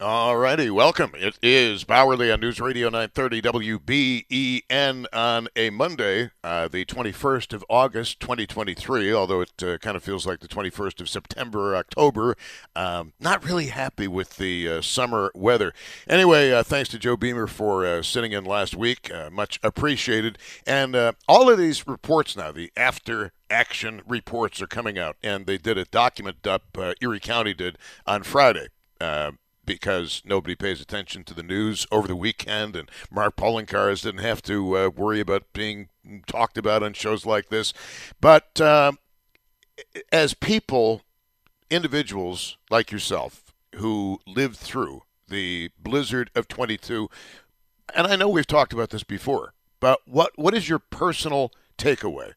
All righty, welcome. It is Bauerle on News Radio 930 WBEN on a Monday, uh, the 21st of August, 2023, although it uh, kind of feels like the 21st of September or October. Um, not really happy with the uh, summer weather. Anyway, uh, thanks to Joe Beamer for uh, sitting in last week. Uh, much appreciated. And all of these reports now, the after action reports are coming out, and they did a document up, Erie County did on Friday. Because nobody pays attention to the news over the weekend, and Mark Poloncarz didn't have to uh, worry about being talked about on shows like this. But uh, as people, individuals like yourself, who lived through the blizzard of 22, and I know we've talked about this before, but what what is your personal takeaway?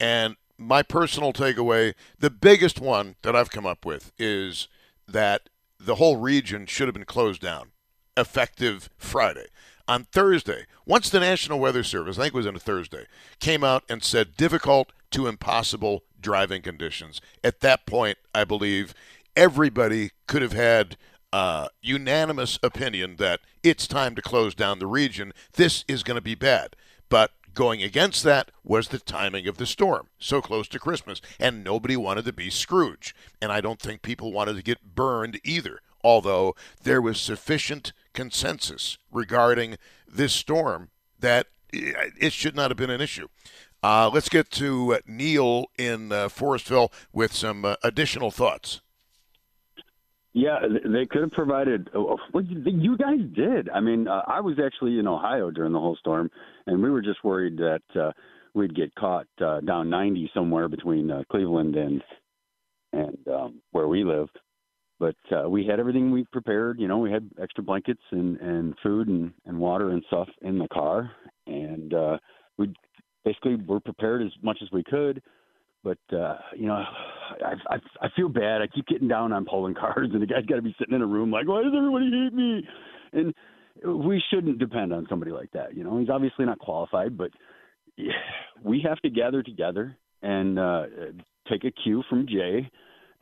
And my personal takeaway, the biggest one that I've come up with is that the whole region should have been closed down effective Friday. On Thursday, once the National Weather Service, I think it was on a Thursday, came out and said difficult to impossible driving conditions. At that point, I believe everybody could have had uh, unanimous opinion that it's time to close down the region. This is going to be bad. But Going against that was the timing of the storm, so close to Christmas, and nobody wanted to be Scrooge. And I don't think people wanted to get burned either, although there was sufficient consensus regarding this storm that it should not have been an issue. Uh, let's get to Neil in uh, Forestville with some uh, additional thoughts. Yeah, they could have provided. Uh, what you guys did. I mean, uh, I was actually in Ohio during the whole storm, and we were just worried that uh, we'd get caught uh, down 90 somewhere between uh, Cleveland and and um, where we live. But uh, we had everything we prepared. You know, we had extra blankets and and food and and water and stuff in the car, and uh, we basically were prepared as much as we could. But uh, you know, I, I I feel bad. I keep getting down on Poloncarz, and the guy's got to be sitting in a room like, why does everybody hate me? And we shouldn't depend on somebody like that. You know, he's obviously not qualified, but we have to gather together and uh, take a cue from Jay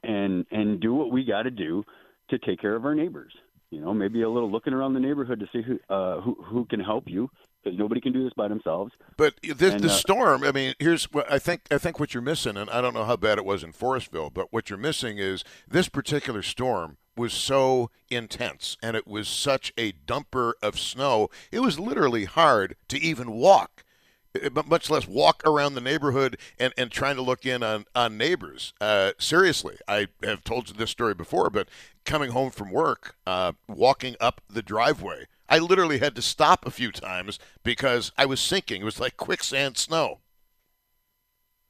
and and do what we got to do to take care of our neighbors. You know, maybe a little looking around the neighborhood to see who uh, who who can help you because nobody can do this by themselves. But this, and, the uh, storm. I mean, here's what I think. I think what you're missing, and I don't know how bad it was in Forestville, but what you're missing is this particular storm was so intense and it was such a dumper of snow. It was literally hard to even walk eh, but much less walk around the neighborhood and, and trying to look in on, on neighbors. Uh, seriously, I have told you this story before, but coming home from work, uh, walking up the driveway, I literally had to stop a few times because I was sinking. It was like quicksand snow.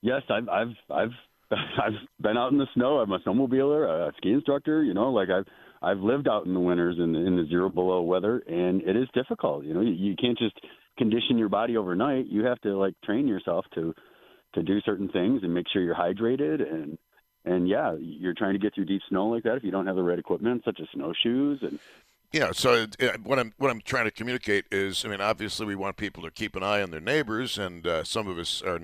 Yes, I've I've I've I've been out in the snow. I'm a snowmobiler, a ski instructor. You know, like I've I've lived out in the winters in the, in the zero below weather, and it is difficult. You know, you, you can't just condition your body overnight. You have to like train yourself to to do certain things and make sure you're hydrated and and yeah, you're trying to get through deep snow like that if you don't have the right equipment, such as snowshoes and yeah, so uh, what I'm what I'm trying to communicate is, I mean, obviously we want people to keep an eye on their neighbors, and uh, some of us are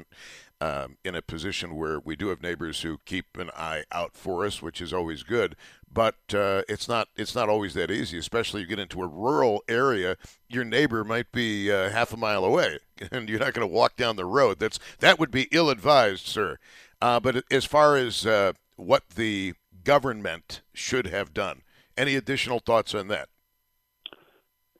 um, in a position where we do have neighbors who keep an eye out for us, which is always good. But uh, it's not it's not always that easy, especially you get into a rural area. Your neighbor might be uh, half a mile away, and you're not going to walk down the road. That's that would be ill advised, sir. Uh, but as far as uh, what the government should have done, any additional thoughts on that?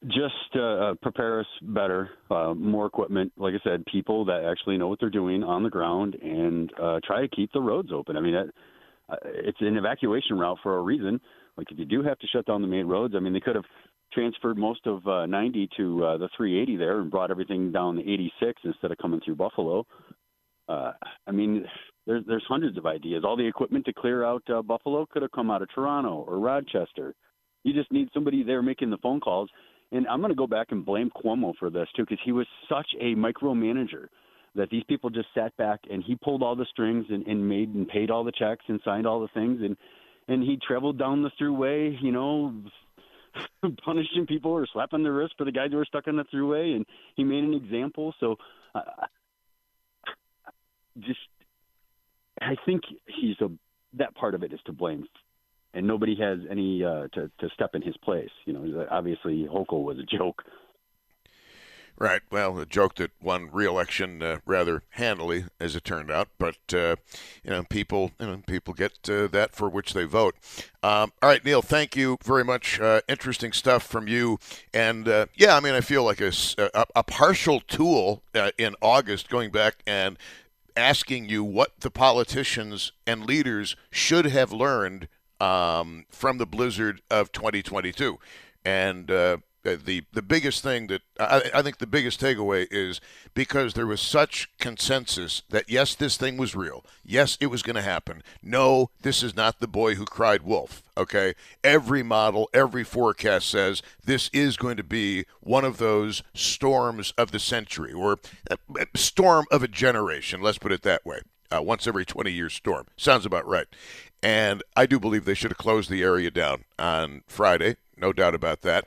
Just uh, uh, prepare us better, uh, more equipment. Like I said, people that actually know what they're doing on the ground, and uh, try to keep the roads open. I mean, that, uh, it's an evacuation route for a reason. Like if you do have to shut down the main roads, I mean, they could have transferred most of uh, 90 to uh, the 380 there and brought everything down the 86 instead of coming through Buffalo. Uh, I mean, there's there's hundreds of ideas. All the equipment to clear out uh, Buffalo could have come out of Toronto or Rochester. You just need somebody there making the phone calls and I'm going to go back and blame Cuomo for this too, because he was such a micromanager that these people just sat back and he pulled all the strings and, and made and paid all the checks and signed all the things and and he traveled down the Thruway, you know, punishing people or slapping their wrist for the guys who were stuck on the Thruway, and he made an example. So, uh, just I think he's a that part of it is to blame and nobody has any uh, to to step in his place. You know, obviously Hochul was a joke. Right. Well, a joke that won re-election uh, rather handily, as it turned out. But uh, you know, people, you know, people get uh, that for which they vote. Um, all right, Neil. Thank you very much. Uh, interesting stuff from you. And uh, yeah, I mean, I feel like a, a, a partial tool uh, in August, going back and asking you what the politicians and leaders should have learned um, from the blizzard of 2022. And the the biggest thing that I, I, think the biggest takeaway is because there was such consensus that yes, this thing was real. Yes, it was going to happen. No, this is not the boy who cried wolf. Okay, every model, every forecast says this is going to be one of those storms of the century or storm of a generation. Let's put it that way. Uh, once every 20 year storm. Sounds about right. And I do believe they should have closed the area down on Friday. No doubt about that.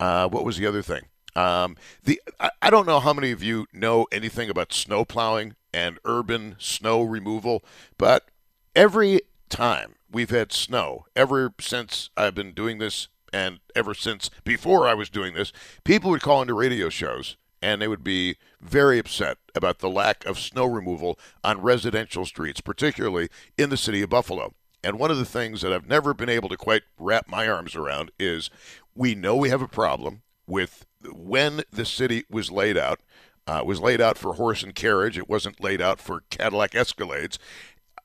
Uh, what was the other thing? Um, the I, I, don't know how many of you know anything about snow plowing and urban snow removal, but every time we've had snow, ever since I've been doing this, and ever since before I was doing this, people would call into radio shows and they would be very upset about the lack of snow removal on residential streets, particularly in the city of Buffalo. And one of the things that I've never been able to quite wrap my arms around is we know we have a problem with when the city was laid out. Uh, was laid out for horse and carriage. It wasn't laid out for Cadillac Escalades.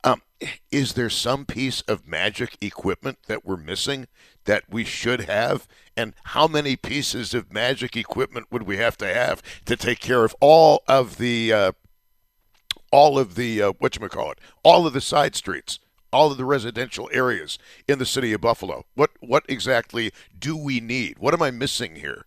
Um, is there some piece of magic equipment that we're missing that we should have? And how many pieces of magic equipment would we have to have to take care of all of the uh, all of the uh, what you call it, all of the side streets? All of the residential areas in the city of Buffalo. What what exactly do we need? What am I missing here?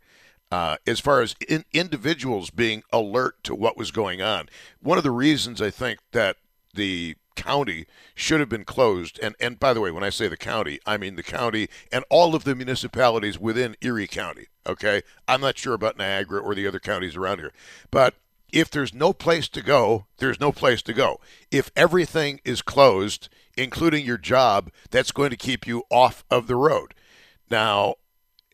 Uh, as far as in, individuals being alert to what was going on, one of the reasons I think that the county should have been closed, and, and by the way, when I say the county, I mean the county and all of the municipalities within Erie County. Okay, I'm not sure about Niagara or the other counties around here, but if there's no place to go, there's no place to go. If everything is closed, including your job, that's going to keep you off of the road. Now,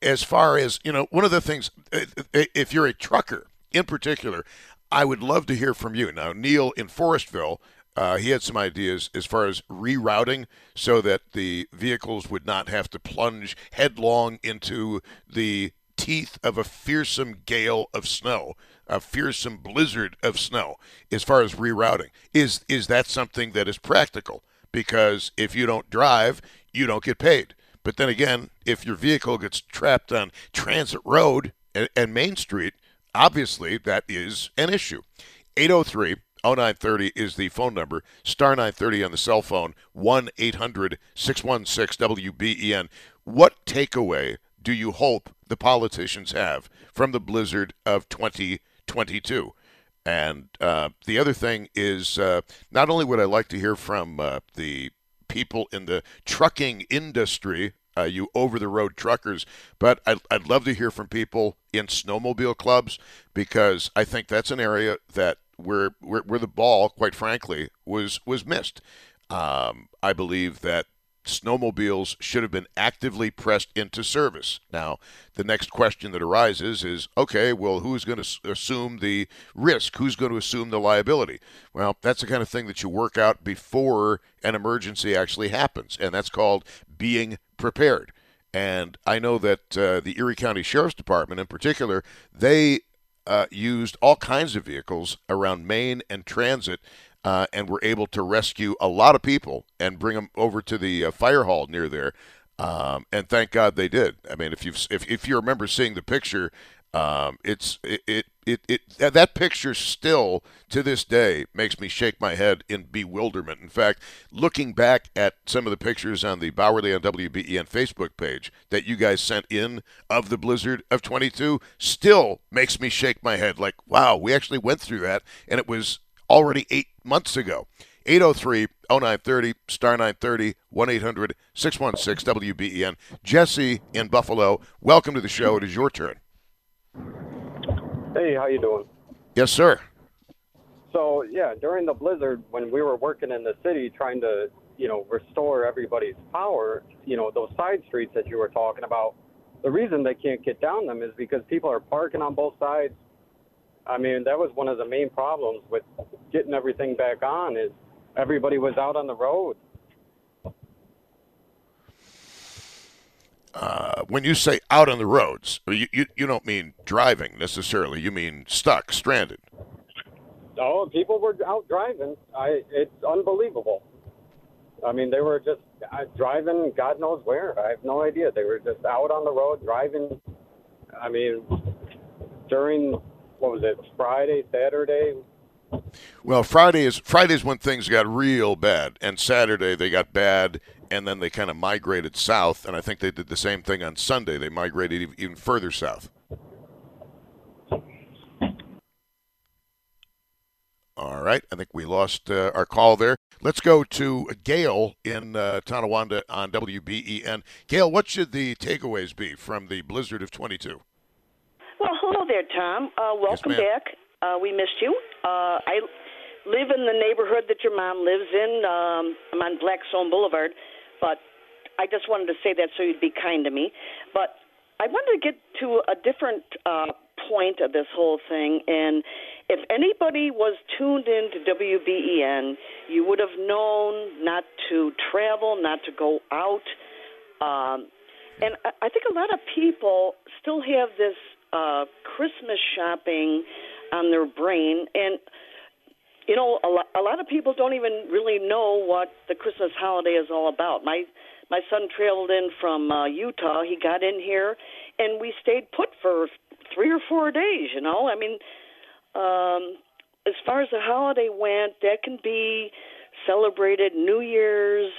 as far as, you know, one of the things, if you're a trucker in particular, I would love to hear from you. Now, Neil in Forestville, uh, he had some ideas as far as rerouting so that the vehicles would not have to plunge headlong into the teeth of a fearsome gale of snow, a fearsome blizzard of snow, as far as rerouting. Is is that something that is practical? Because if you don't drive, you don't get paid. But then again, if your vehicle gets trapped on Transit Road and, and Main Street, obviously that is an issue. 803 0930 is the phone number. Star 930 on the cell phone. 1 800 616 WBEN. What takeaway do you hope the politicians have from the blizzard of 2022? And uh, the other thing is, uh, not only would I like to hear from uh, the people in the trucking industry, uh, you over the road truckers, but I'd, I'd love to hear from people in snowmobile clubs because I think that's an area that where, where, where the ball, quite frankly, was, was missed. Um, I believe that snowmobiles should have been actively pressed into service. Now, the next question that arises is okay, well, who's going to assume the risk? Who's going to assume the liability? Well, that's the kind of thing that you work out before an emergency actually happens, and that's called being prepared. And I know that uh, the Erie County Sheriff's Department, in particular, they uh, used all kinds of vehicles around Main and Transit uh, and were able to rescue a lot of people and bring them over to the uh, fire hall near there. Um, and thank God they did. I mean, if you if if you remember seeing the picture, um, it's it, it it it that picture still to this day makes me shake my head in bewilderment. In fact, looking back at some of the pictures on the Bauerle on WBEN Facebook page that you guys sent in of the blizzard of 22 still makes me shake my head. Like, wow, we actually went through that, and it was already eight months ago. 803 0930, star 930, 1 800 616 WBEN. Jesse in Buffalo, welcome to the show. It is your turn. Hey, how you doing? Yes, sir. So, yeah, during the blizzard, when we were working in the city trying to, you know, restore everybody's power, you know, those side streets that you were talking about, the reason they can't get down them is because people are parking on both sides. I mean, that was one of the main problems with getting everything back on is everybody was out on the road. Uh, when you say out on the roads, you, you, you don't mean driving necessarily. You mean stuck, stranded. Oh, people were out driving. I it's unbelievable. I mean, they were just uh, driving God knows where. I have no idea. They were just out on the road driving. I mean, during what was it? Friday, Saturday. Well, Friday is Friday's when things got real bad, and Saturday they got bad, and then they kind of migrated south. And I think they did the same thing on Sunday. They migrated even further south. All right, I think we lost uh, our call there. Let's go to Gail in uh, Tonawanda on WBEN. Gail, what should the takeaways be from the blizzard of 22? There, Tom. Uh, welcome Yes, back. Uh, we missed you. Uh, I live in the neighborhood that your mom lives in. Um, I'm on Blackstone Boulevard, but I just wanted to say that so you'd be kind to me. But I wanted to get to a different uh, point of this whole thing, and if anybody was tuned in to WBEN, you would have known not to travel, not to go out. Um, and I I think a lot of people still have this uh, Christmas shopping on their brain, and you know, a lot, a lot of people don't even really know what the Christmas holiday is all about. My my son traveled in from uh, Utah. He got in here, and we stayed put for three or four days. You know, I mean, um, as far as the holiday went, that can be celebrated. New Year's,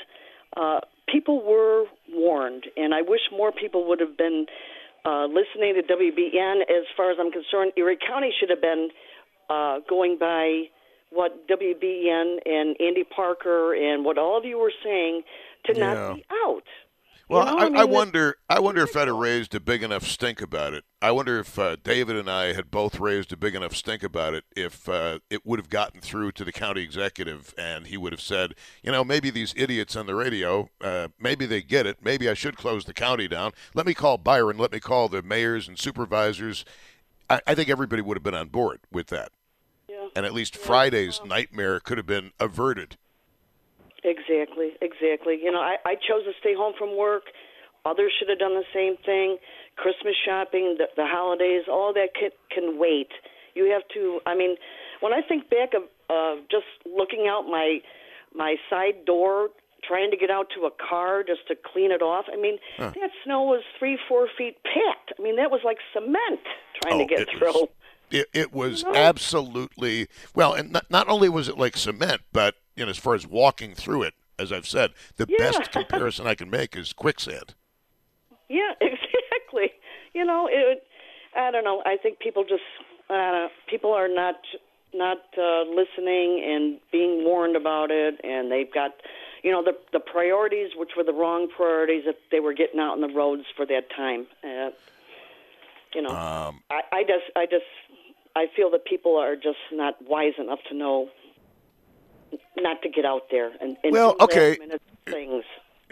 uh, people were warned, and I wish more people would have been uh, listening to WBN. As far as I'm concerned, Erie County should have been uh, going by what WBN and Andy Parker and what all of you were saying to Yeah. not be out. Well, know, I, I, mean, it- wonder. I wonder if I'd have raised a big enough stink about it. I wonder if uh, David and I had both raised a big enough stink about it. If uh, it would have gotten through to the county executive, and he would have said, you know, maybe these idiots on the radio, uh, maybe they get it. Maybe I should close the county down. Let me call Byron. Let me call the mayors and supervisors. I, I think everybody would have been on board with that, Yeah. and at least Friday's nightmare could have been averted. Exactly, exactly. You know, I, I chose to stay home from work. Others should have done the same thing. Christmas shopping, the, the holidays, all that can, can wait. You have to. I mean, when I think back of uh, just looking out my my side door, trying to get out to a car just to clean it off. I mean, that snow was three, four feet packed. I mean, that was like cement trying Oh, to get through. was- It, it was absolutely well, and not, not only was it like cement, but you know, as far as walking through it, as I've said, the Yeah. best comparison I can make is quicksand. Yeah, exactly. You know, it. I don't know. I think people just uh, people are not not uh, listening and being warned about it, and they've got, you know, the the priorities, which were the wrong priorities that they were getting out on the roads for that time. Uh, you know, Um, I, I just, I just, I feel that people are just not wise enough to know not to get out there and, and Well, okay. things.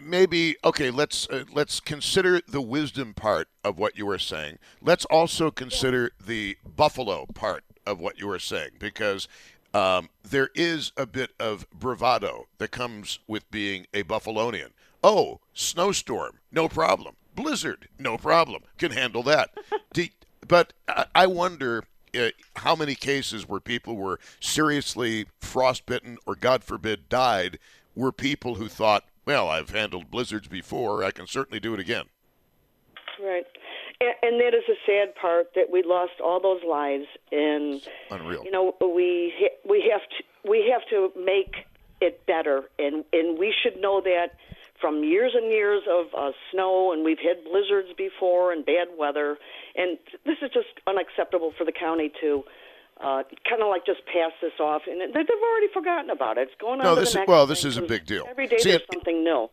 maybe okay. Let's uh, let's consider the wisdom part of what you were saying. Let's also consider the buffalo part of what you were saying because. Um, there is a bit of bravado that comes with being a Buffalonian. Oh, snowstorm, no problem. Blizzard, no problem. Can handle that. But I, I wonder uh, how many cases where people were seriously frostbitten or, God forbid, died were people who thought, well, I've handled blizzards before. I can certainly do it again. Right. And, and that is a sad part that we lost all those lives and Unreal. you know we we have to we have to make it better and and we should know that from years and years of uh, snow and we've had blizzards before and bad weather and this is just unacceptable for the county to uh, kind of like just pass this off and they- they've already forgotten about it. It's going on. No, this is- well, this is a big deal. Every day See, there's it- something new.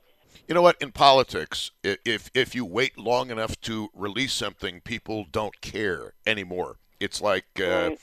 You know what? In politics, if if you wait long enough to release something, people don't care anymore. It's like uh, Right.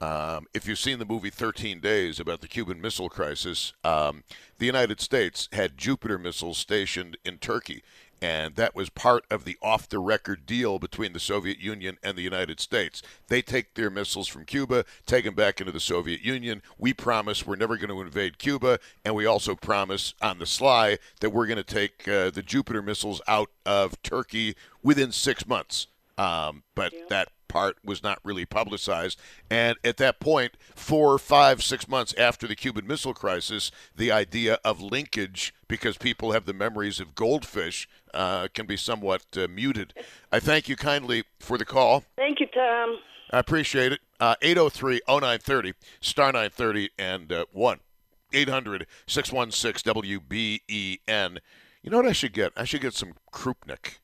Um, if you've seen the movie 13 Days about the Cuban Missile Crisis, um, the United States had Jupiter missiles stationed in Turkey. And that was part of the off the record deal between the Soviet Union and the United States. They take their missiles from Cuba, take them back into the Soviet Union. We promise we're never going to invade Cuba. And we also promise on the sly that we're going to take uh, the Jupiter missiles out of Turkey within six months. Um, but yeah. that part was not really publicized. And at that point, four, five, six months after the Cuban Missile Crisis, the idea of linkage, because people have the memories of goldfish, uh, can be somewhat uh, muted. I thank you kindly for the call. Thank you, Tom. I appreciate it. Uh, 803 0930, star 930, and uh, 1 800 616 WBEN. You know what I should get? I should get some Krupnik.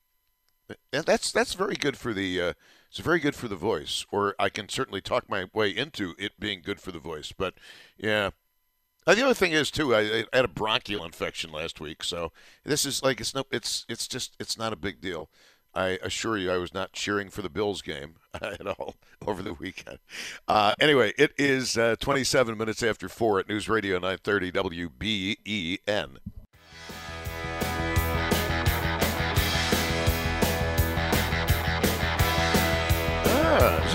That's that's very good for the uh, it's very good for the voice, or I can certainly talk my way into it being good for the voice. But yeah, uh, the other thing is too, I, I, had a bronchial infection last week, so this is like it's no, it's it's just it's not a big deal. I assure you, I was not cheering for the Bills game at all over the weekend. Uh, anyway, it is uh, 27 minutes after four at News Radio 930 WBEN.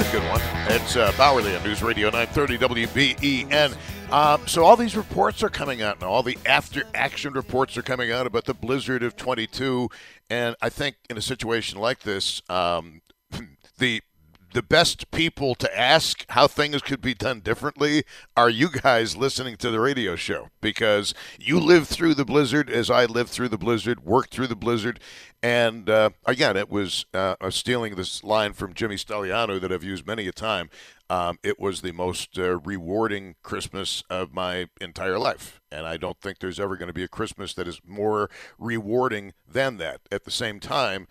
It's a good one. It's uh, Bauerle on News Radio 930 WBEN. Um, so all these reports are coming out now. All the after-action reports are coming out about the blizzard of 22. And I think in a situation like this, um, the the best people to ask how things could be done differently are you guys listening to the radio show because you lived through the blizzard as I lived through the blizzard, worked through the blizzard. And uh, again, it was uh, stealing this line from Jimmy Staliano that I've used many a time. Um, it was the most uh, rewarding Christmas of my entire life. And I don't think there's ever going to be a Christmas that is more rewarding than that. At the same time,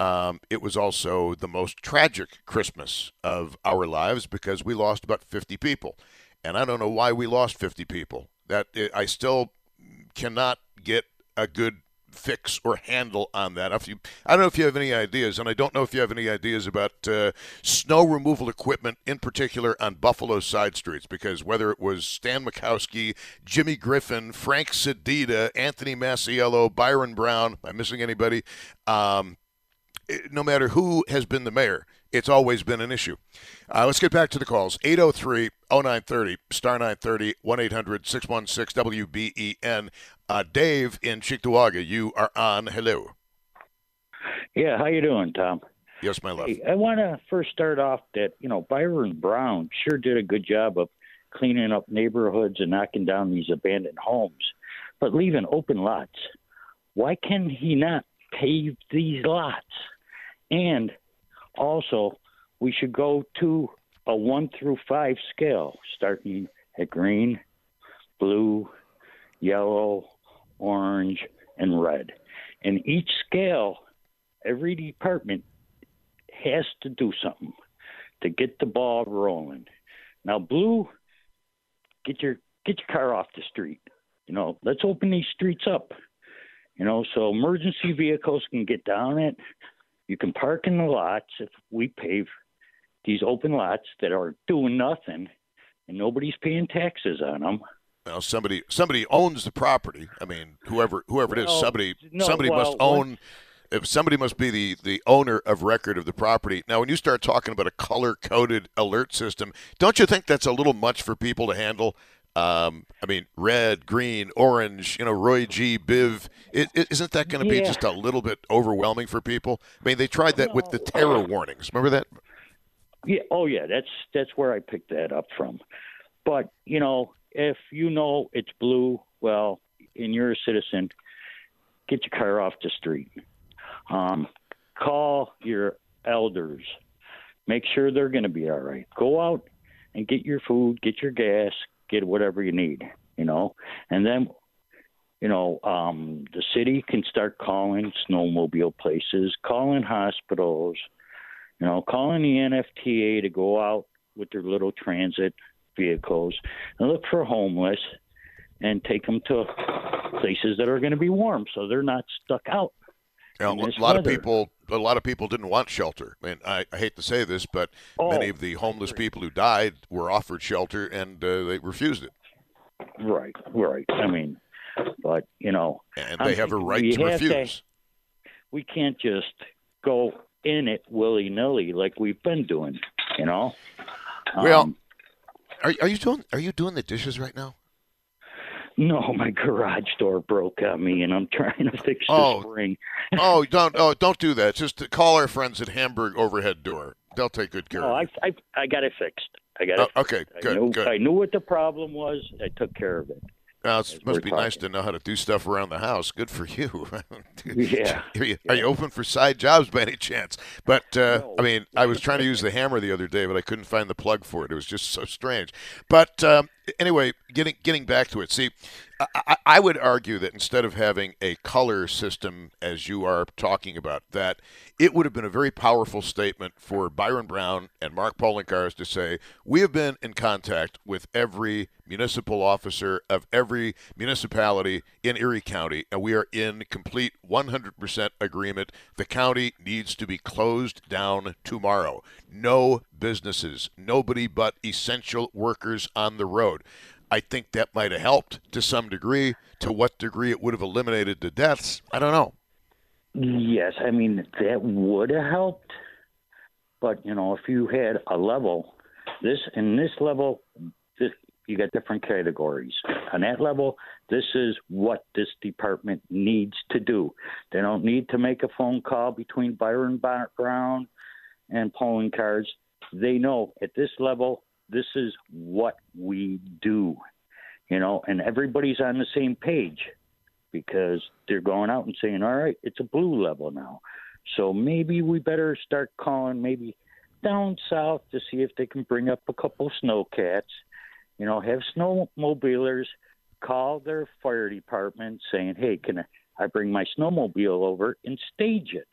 um, it was also the most tragic Christmas of our lives because we lost about 50 people. And I don't know why we lost 50 people. That I still cannot get a good fix or handle on that. If you, I don't know if you have any ideas, and I don't know if you have any ideas about uh, snow removal equipment in particular on Buffalo side streets, because whether it was Stan Makowski, Jimmy Griffin, Frank Sedita, Anthony Masiello, Byron Brown, am I missing anybody? Um, no matter who has been the mayor, it's always been an issue. Uh, let's get back to the calls 803 0930, star 930, 1 800 616 WBEN. Uh, Dave in Cheektowaga, you are on. Hello. Yeah, how you doing, Tom? Yes, my love. Hey, I want to first start off that, you know, Byron Brown sure did a good job of cleaning up neighborhoods and knocking down these abandoned homes, but leaving open lots. Why can he not pave these lots? And also, we should go to a one through five scale, starting at green, blue, yellow, orange, and red. And each scale, every department has to do something to get the ball rolling. Now, blue, get your get your car off the street. You know, let's open these streets up. You know, so emergency vehicles can get down it. You can park in the lots if we pave these open lots that are doing nothing and nobody's paying taxes on them. Well, somebody somebody owns the property. I mean, whoever whoever it is, somebody no, somebody well, must own. If somebody must be the the owner of record of the property. Now, when you start talking about a color coded alert system, don't you think that's a little much for people to handle? Um, I mean, red, green, orange. You know, Roy G. Biv. is not that going to yeah. be just a little bit overwhelming for people? I mean, they tried that with the terror warnings. Remember that? Yeah. Oh, yeah. That's that's where I picked that up from. But you know, if you know it's blue, well, and you're a citizen, get your car off the street. Um, call your elders. Make sure they're going to be all right. Go out and get your food, get your gas, get whatever you need, you know. And then, you know, um, the city can start calling snowmobile places, calling hospitals, you know, calling the NFTA to go out with their little transit vehicles and look for homeless and take them to places that are going to be warm so they're not stuck out. You know, a lot weather. of people a lot of people didn't want shelter. I mean, I, I hate to say this, but Oh, many of the homeless people who died were offered shelter and uh, they refused it, Right, right. I mean, but you know, and I'm they have a right to have to- refuse. we can't just go in it willy nilly like we've been doing. You know. Well, Um, Are, are you doing Are you doing the dishes right now? no, my garage door broke on me, and I'm trying to fix the Oh. spring. oh, don't oh don't do that. Just call our friends at Hamburg Overhead Door. They'll take good care Oh, of I, it. I, I got it fixed. I got Oh, it. okay, I good, knew, good. I knew what the problem was. I took care of it. Now, it must be nice to know how to do stuff around the house. Good for you. Yeah, Are you, are you open for side jobs by any chance? But uh, No. I mean, I was trying to use the hammer the other day, but I couldn't find the plug for it. It was just so strange. But um, anyway, getting getting back to it. See, I, I, would argue that instead of having a color system, as you are talking about, that it would have been a very powerful statement for Byron Brown and Mark Poloncarz to say, "We have been in contact with every municipal officer of every municipality in Erie County, and we are in complete 100% agreement. The county needs to be closed down tomorrow. No businesses, nobody but essential workers on the road. I think that might have helped to some degree. To what degree it would have eliminated the deaths, I don't know. Yes, I mean that would have helped, but you know, if you had a level, this in this level, this, you got different categories. On that level, this is what this department needs to do. They don't need to make a phone call between Byron Brown and Poloncarz. They know at this level, this is what we do. You know, and everybody's on the same page because they're going out and saying, all right, it's a blue level now. So maybe we better start calling maybe down south to see if they can bring up a couple snowcats. You know, have snowmobilers call their fire department saying, hey, can I, I bring my snowmobile over and stage it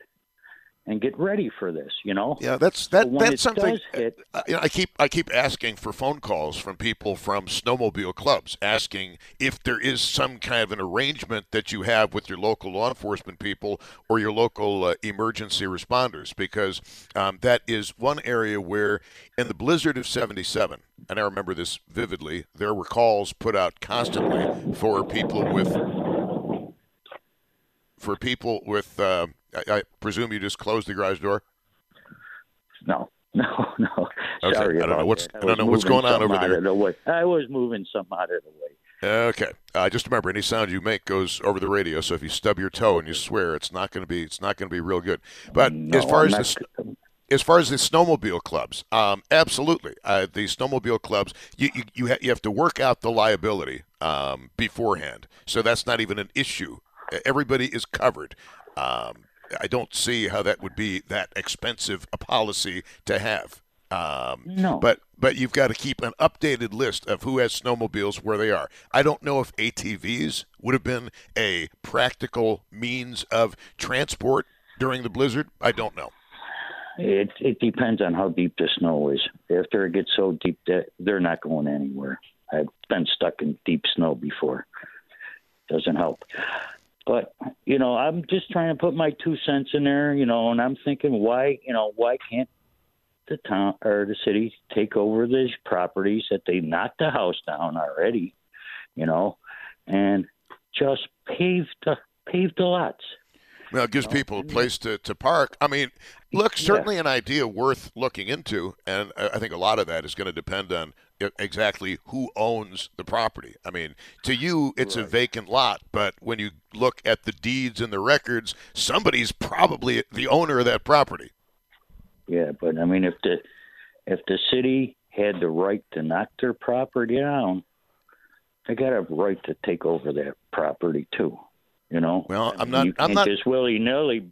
and get ready for this, you know? Yeah, that's that. So that's something. hit- uh, you know, I keep I keep asking for phone calls from people from snowmobile clubs, asking if there is some kind of an arrangement that you have with your local law enforcement people or your local uh, emergency responders, because um, that is one area where, in the blizzard of '77, and I remember this vividly, there were calls put out constantly for people with for people with. Uh, I, I presume you just closed the garage door. No, no, no. Okay, Sorry I don't know what's- that. I don't know what's going on over there. the. I was moving something out of the way. Okay. Uh, just remember, any sound you make goes over the radio. So if you stub your toe and you swear, it's not going to be it's not going to be real good. But No, as far I'm as the as far as the snowmobile clubs, um, absolutely, uh, the snowmobile clubs, you you you, ha- you have to work out the liability um, beforehand. So that's not even an issue. Everybody is covered. Um, I don't see how that would be that expensive a policy to have. Um, No. but but you've got to keep an updated list of who has snowmobiles where they are. I don't know if ATVs would have been a practical means of transport during the blizzard. I don't know. It it depends on how deep the snow is. After it gets so deep that they're not going anywhere. I've been stuck in deep snow before. Doesn't help. But you know, I'm just trying to put my two cents in there. You know, and I'm thinking, why you know why can't the town or the city take over these properties that they knocked the house down already? You know, and just pave the pave the lots. Well, it gives people a place to, to park. I mean, look, Yeah. certainly an idea worth looking into, and I think a lot of that is going to depend on exactly who owns the property. I mean, to you, it's a vacant lot, but when you look at the deeds and the records, somebody's probably the owner of that property. Yeah, but I mean, if the if the city had the right to knock their property down, they got a right to take over that property too. You know. Well, I I'm mean, not- You I'm can't just willy nilly.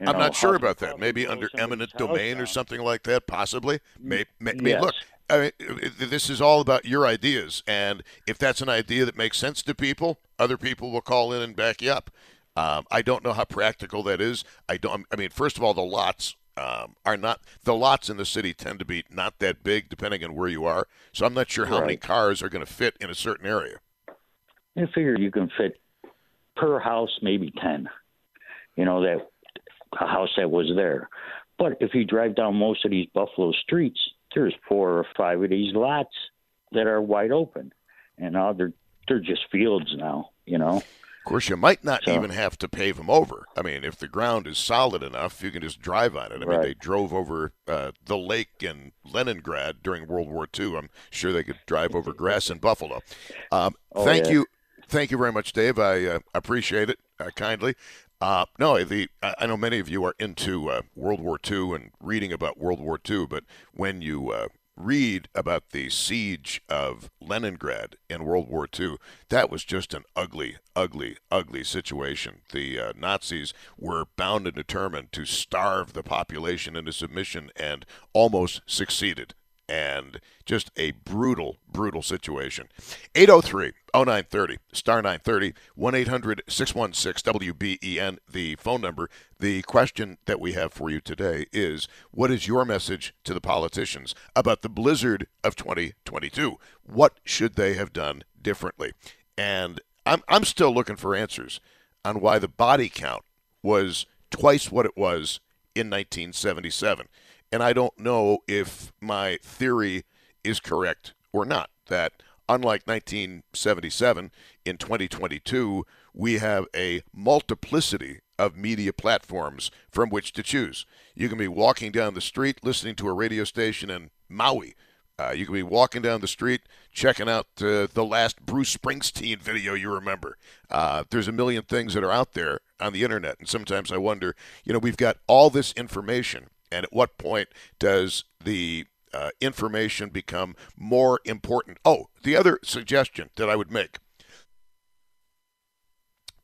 I'm not sure about that. Maybe under eminent domain or something like that, possibly. Maybe, may, may- Yes. look, I mean, this is all about your ideas, and if that's an idea that makes sense to people, other people will call in and back you up. Um, I don't know how practical that is. I don't. I mean, first of all, the lots um, are not the lots in the city tend to be not that big, depending on where you are. So I'm not sure how many cars are going to fit in a certain area. I figure you can fit per house maybe ten. You know that a house that was there. But if you drive down most of these Buffalo streets, there's four or five of these lots that are wide open, and now they're they're just fields now. You know. Of course, you might not So- even have to pave them over. I mean, if the ground is solid enough, you can just drive on it. I mean, they drove over uh, the lake in Leningrad during World War II. I'm sure they could drive over grass in Buffalo. Um, Oh, thank yeah. you, thank you very much, Dave. I uh, appreciate it uh, kindly. Uh, no, the I know many of you are into uh, World War II and reading about World War II, but when you uh, read about the siege of Leningrad in World War II, that was just an ugly, ugly, ugly situation. The uh, Nazis were bound and determined to starve the population into submission and almost succeeded. And just a brutal, brutal situation. 803 0930, star 930, 1 800 616 WBEN, the phone number. The question that we have for you today is What is your message to the politicians about the blizzard of 2022? What should they have done differently? And I'm, I'm still looking for answers on why the body count was twice what it was in 1977. And I don't know if my theory is correct or not. That unlike 1977, in 2022, we have a multiplicity of media platforms from which to choose. You can be walking down the street listening to a radio station in Maui. Uh, you can be walking down the street checking out uh, the last Bruce Springsteen video you remember. Uh, there's a million things that are out there on the internet, and sometimes I wonder, you know, we've got all this information, and at what point does the uh, information become more important? Oh, the other suggestion that I would make.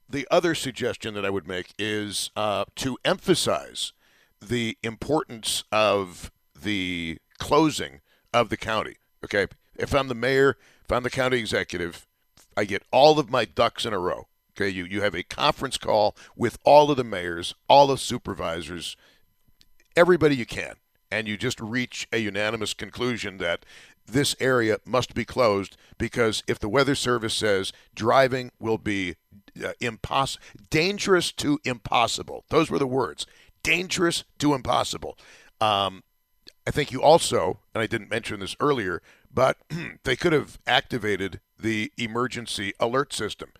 The other suggestion that I would make is uh, to emphasize the importance of the closing of the county. Okay, if I'm the mayor, if I'm the county executive, I get all of my ducks in a row. Okay, you you have a conference call with all of the mayors, all of the supervisors, everybody you can, and you just reach a unanimous conclusion that this area must be closed because if the weather service says driving will be uh, dangerous to impossible, those were the words, dangerous to impossible. Um, I think you also, and I didn't mention this earlier, but they could have activated the emergency alert system.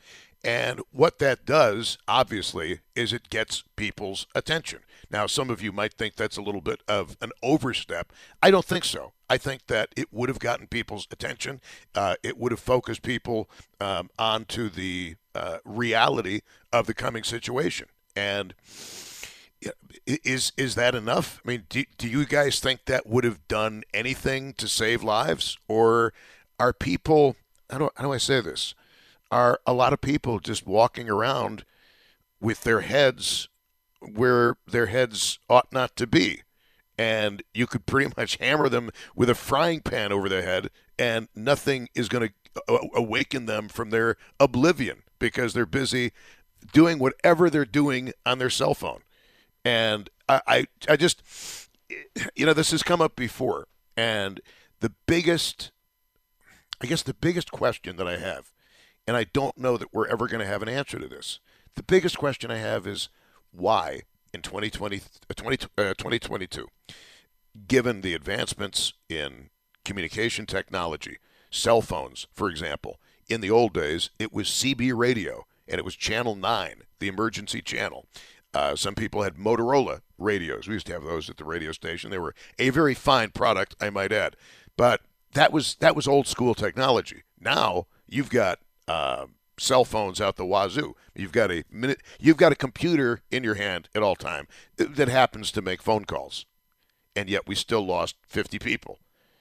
And what that does, obviously, is it gets people's attention. Now, some of you might think that's a little bit of an overstep. I don't think so. I think that it would have gotten people's attention. Uh, it would have focused people um, onto the uh, reality of the coming situation. And is is that enough? I mean, do, do you guys think that would have done anything to save lives, or are people? How do how do I say this? Are a lot of people just walking around with their heads where their heads ought not to be? And you could pretty much hammer them with a frying pan over their head, and nothing is going to awaken them from their oblivion because they're busy doing whatever they're doing on their cell phone. And I, I, I just, you know, this has come up before. And the biggest, I guess the biggest question that I have, and I don't know that we're ever going to have an answer to this. The biggest question I have is why in 2020, uh, 20, uh, 2022, given the advancements in communication technology, cell phones, for example, in the old days, it was CB radio and it was Channel 9, the emergency channel. Uh, some people had Motorola radios. We used to have those at the radio station. They were a very fine product, I might add. But that was that was old school technology. Now you've got uh, cell phones out the wazoo. You've got a minute. You've got a computer in your hand at all time that happens to make phone calls, and yet we still lost 50 people.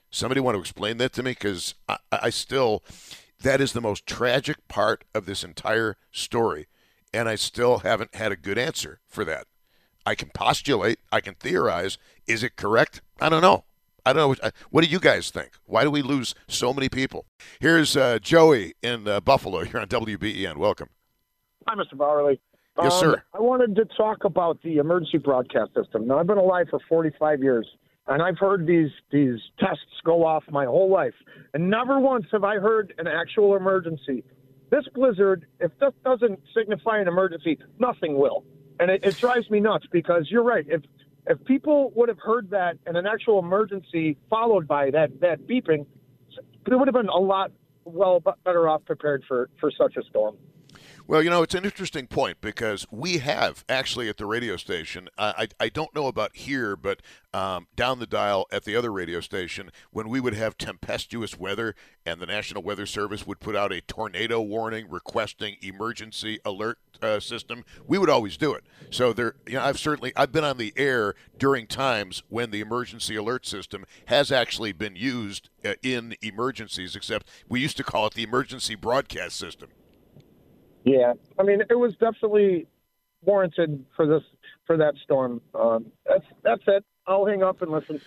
Somebody want to explain that to me? Because I, I still, that is the most tragic part of this entire story, and I still haven't had a good answer for that. I can postulate, I can theorize. Is it correct? I don't know. I don't know. What do you guys think? Why do we lose so many people? Here's uh, Joey in uh, Buffalo. You're on WBEN. Welcome. Hi, Mr. Bauerle. Yes, Um, sir. I wanted to talk about the emergency broadcast system. Now, I've been alive for 45 years, and I've heard these these tests go off my whole life, and never once have I heard an actual emergency. This blizzard, if this doesn't signify an emergency, nothing will. and it, it drives me nuts because you're right. If if people would have heard that and an actual emergency followed by that that beeping, they would have been a lot well better off prepared for for such a storm. Well, you know, it's an interesting point because we have actually at the radio station, I, I don't know about here, but um, down the dial at the other radio station, when we would have tempestuous weather and the National Weather Service would put out a tornado warning requesting emergency alert uh, system, we would always do it. So there, you know, I've certainly I've been on the air during times when the emergency alert system has actually been used uh, in emergencies, except we used to call it the emergency broadcast system. Yeah, I mean, it was definitely warranted for this for that storm. Um, that's that's it. I'll hang up and listen.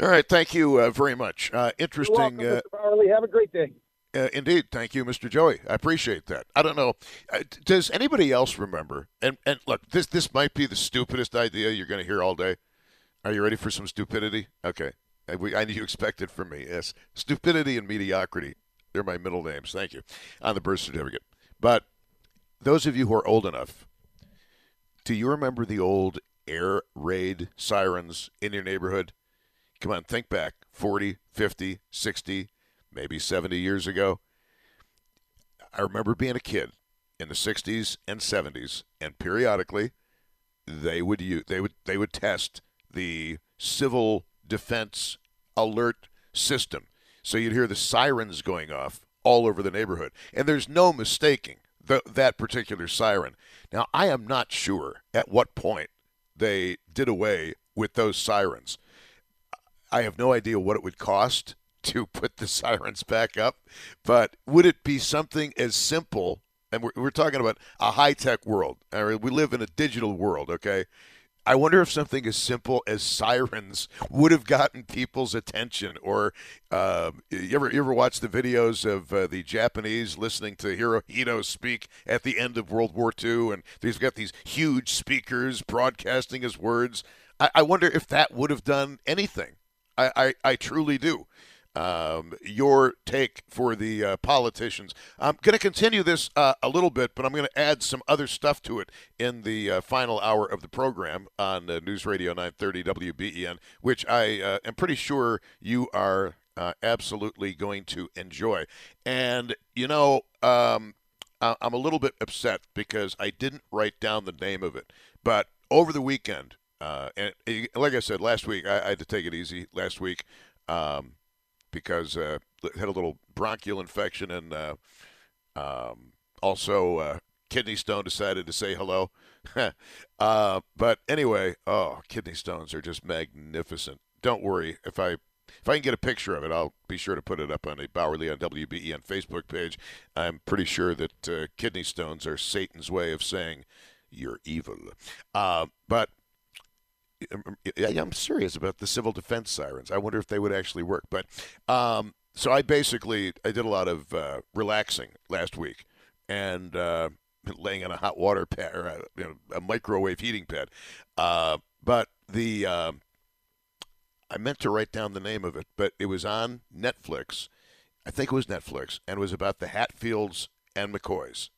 All right, thank you uh, very much. Uh, interesting. Welcome, Mr. Have a great day. Uh, indeed, thank you, Mr. Joey. I appreciate that. I don't know. Uh, does anybody else remember? And and look, this this might be the stupidest idea you're going to hear all day. Are you ready for some stupidity? Okay, I, we, I knew you expected from me. Yes, stupidity and mediocrity. They're my middle names. Thank you on the birth certificate. But those of you who are old enough, do you remember the old air raid sirens in your neighborhood? Come on, think back 40, 50, 60, maybe 70 years ago. I remember being a kid in the 60s and 70s, and periodically they would use, they would they would test the civil defense alert system. So you'd hear the sirens going off all over the neighborhood, and there's no mistaking the, that particular siren. Now, I am not sure at what point they did away with those sirens. I have no idea what it would cost to put the sirens back up, but would it be something as simple? And we're, we're talking about a high tech world. we live in a digital world, okay? I wonder if something as simple as sirens would have gotten people's attention. Or uh, you ever you ever watch the videos of uh, the Japanese listening to Hirohito speak at the end of World War II, and he's got these huge speakers broadcasting his words. I, I wonder if that would have done anything. I, I, I truly do um, your take for the uh, politicians. I'm going to continue this uh, a little bit, but I'm going to add some other stuff to it in the uh, final hour of the program on uh, News Radio 930 WBEN, which I uh, am pretty sure you are uh, absolutely going to enjoy. And, you know, um, I'm a little bit upset because I didn't write down the name of it. But over the weekend, and like I said last week, I, I, had to take it easy last week. Um, because uh, had a little bronchial infection and uh, um, also uh, kidney stone decided to say hello. uh, but anyway, oh, kidney stones are just magnificent. Don't worry if I if I can get a picture of it, I'll be sure to put it up on a Bauerle on WBEN Facebook page. I'm pretty sure that uh, kidney stones are Satan's way of saying you're evil. Uh, but I'm serious about the civil defense sirens. I wonder if they would actually work. But um, so I basically I did a lot of uh, relaxing last week and uh, laying on a hot water pad or a, you know, a microwave heating pad. Uh, but the um, I meant to write down the name of it, but it was on Netflix. I think it was Netflix, and it was about the Hatfields and McCoys.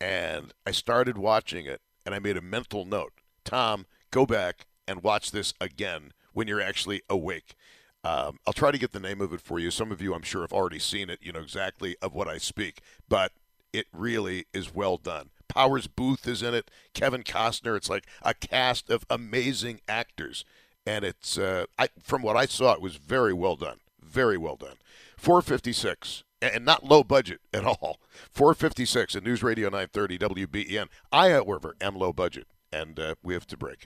And I started watching it, and I made a mental note. Tom, go back and watch this again when you're actually awake. Um, I'll try to get the name of it for you. Some of you, I'm sure, have already seen it. You know exactly of what I speak, but it really is well done. Powers Boothe is in it. Kevin Costner. It's like a cast of amazing actors, and it's uh, I, from what I saw, it was very well done. Very well done. 456 and not low budget at all. 456 at News Radio 930 WBEN. I, however, am low budget, and uh, we have to break.